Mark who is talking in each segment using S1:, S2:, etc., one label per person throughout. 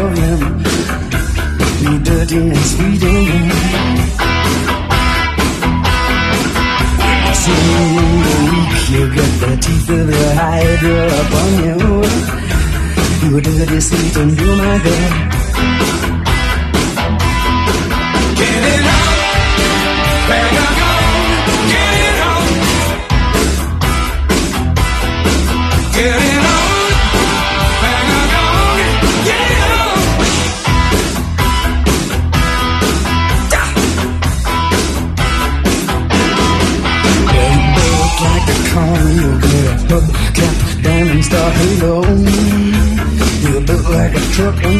S1: Victorian, me dirty and sweet alien. Soon in the week, you get the teeth of the hydra upon you. You dirty, sweet, and you're my girl.
S2: Get it
S3: out.
S4: short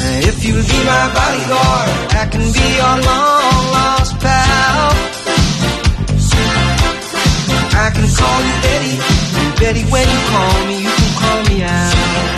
S4: If you'll be my bodyguard, I can be your long lost pal. I can call you Betty, Betty, when you call me, you can call me Al.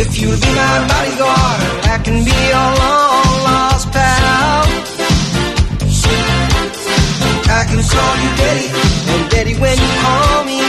S4: If you'll be my bodyguard, I can be your long lost pal. I can call you Betty, and Betty, when you call me,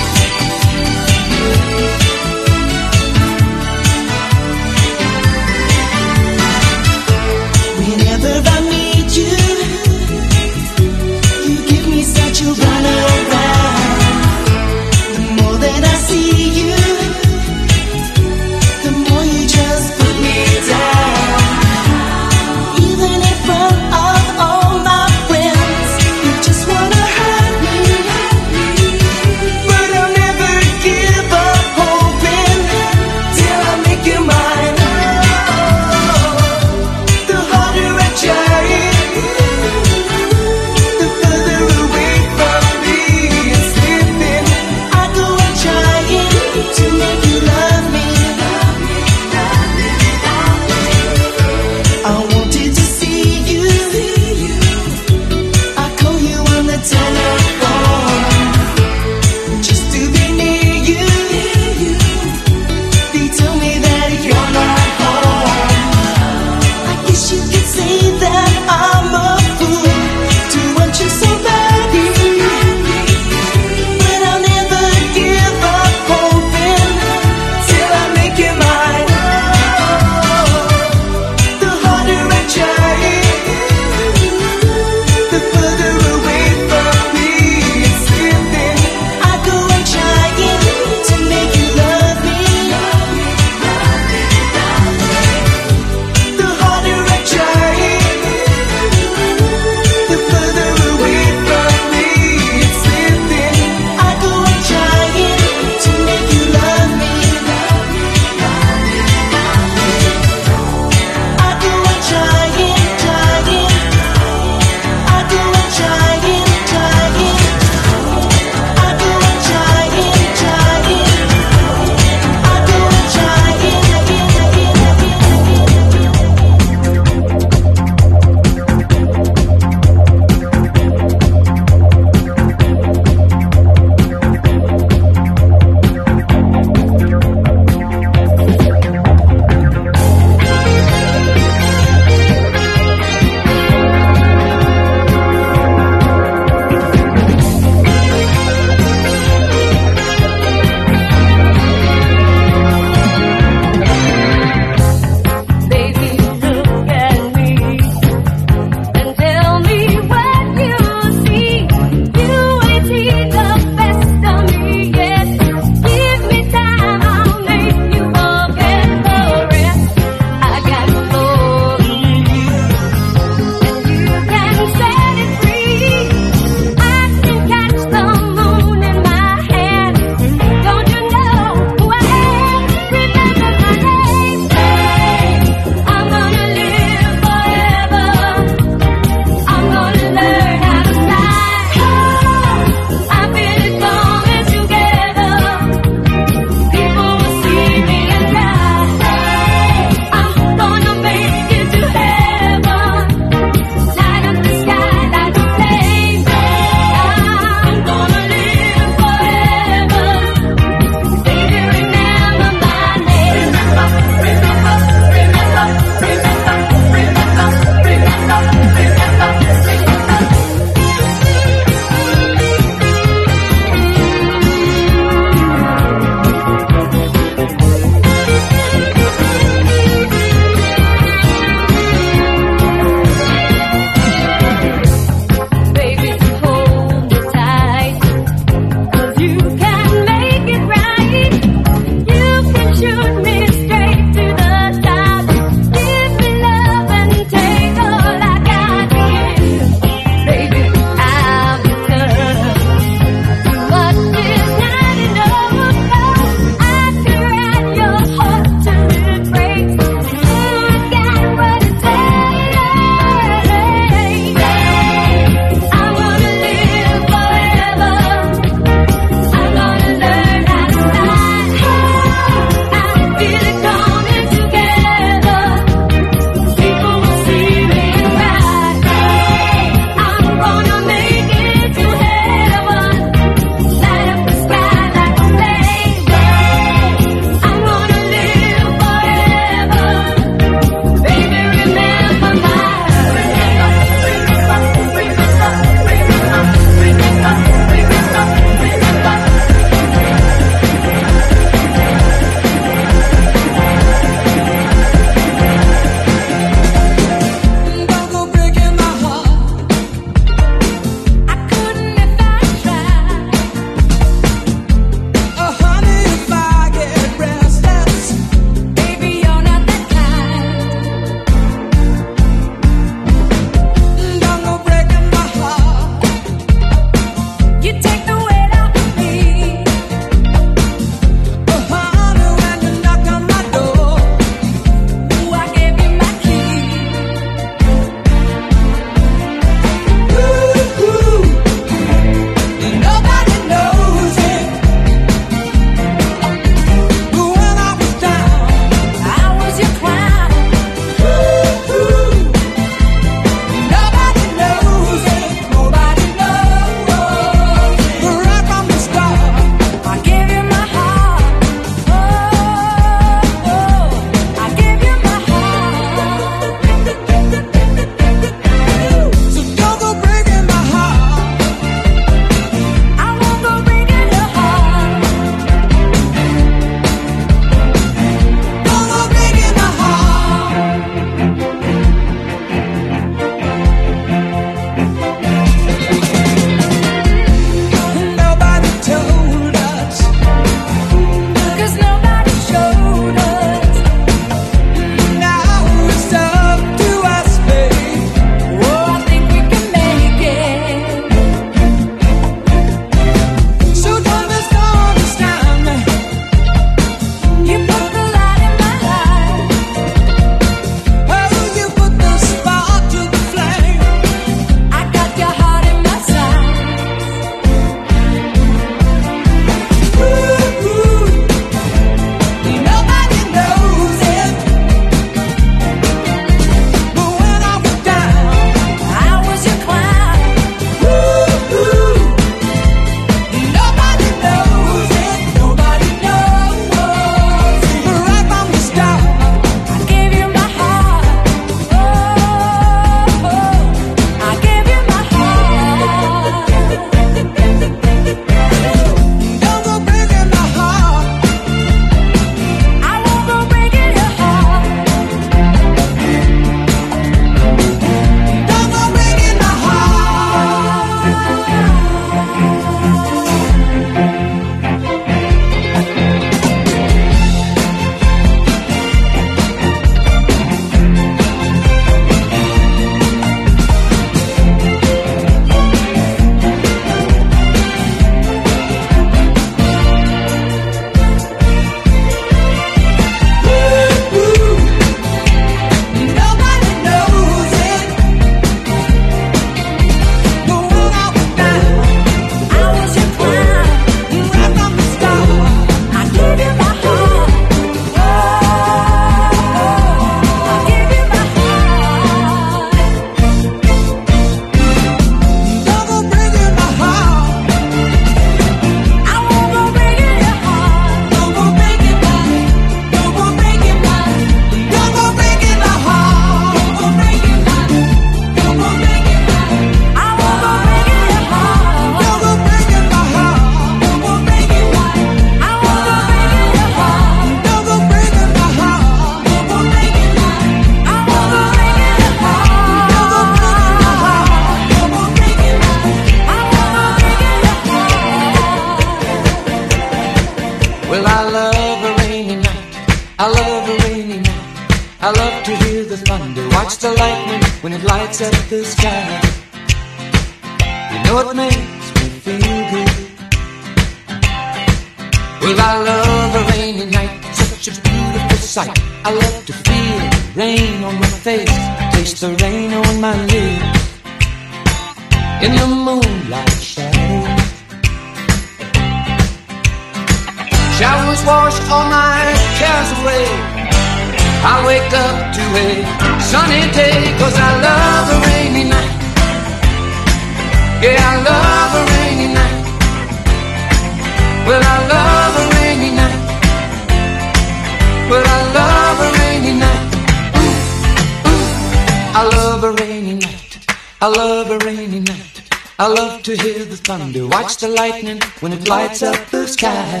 S5: thunder, watch the lightning when it lights up the sky.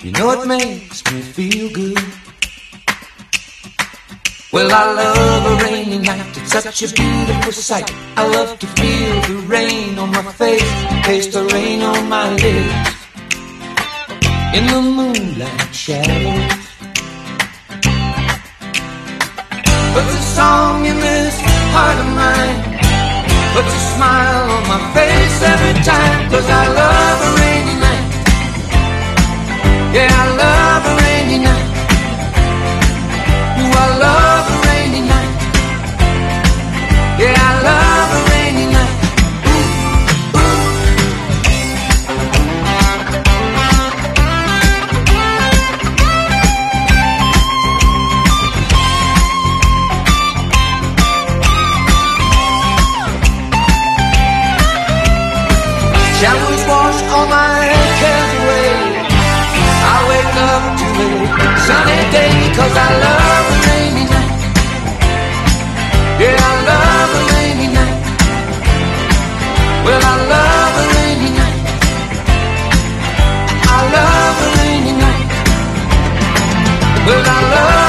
S5: You know it makes me feel good. Well, I love a rainy night, it's such a beautiful sight. I love to feel the rain on my face, taste the rain on my lips. In the moonlight shadows. But the song in this heart of mine Put a smile on my face every time Cause I love a rainy night. Yeah, I love Cause I love a rainy night. Yeah, I love rainy night. Well, I love rainy night. I love rainy night. Well, I love